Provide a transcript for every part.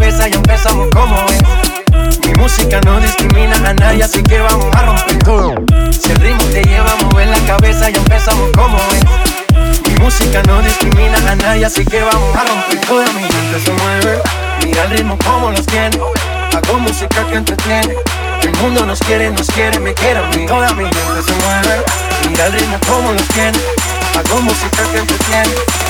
y empezamos como es. Mi música no discrimina a nadie, así que vamos a romper todo. Si el ritmo te lleva a mover la cabeza y empezamos como es. Mi música no discrimina a nadie, así que vamos a romper todo. Mi gente se mueve, mira el ritmo como los tiene. Hago música que entretiene. El mundo nos quiere, nos quiere, me quiere a mí. Toda mi gente se mueve, mira el ritmo como los tiene. Hago música que entretiene.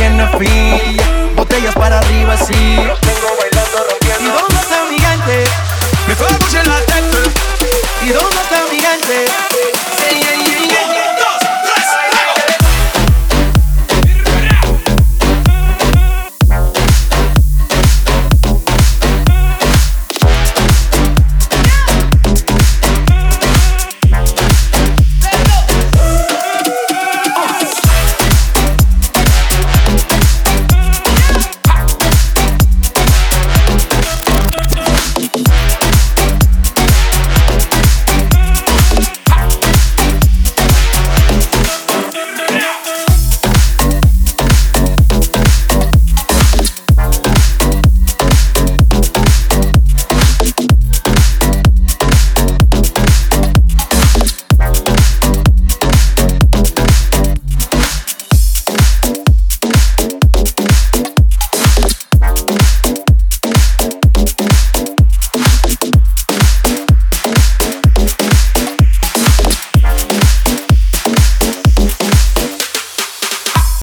tiene fin. Botellas para arriba, sí. Tengo bailando, rompiendo. ¿Y dónde está mi gigante? Me fue a la teta. ¿Y dónde está mi gigante?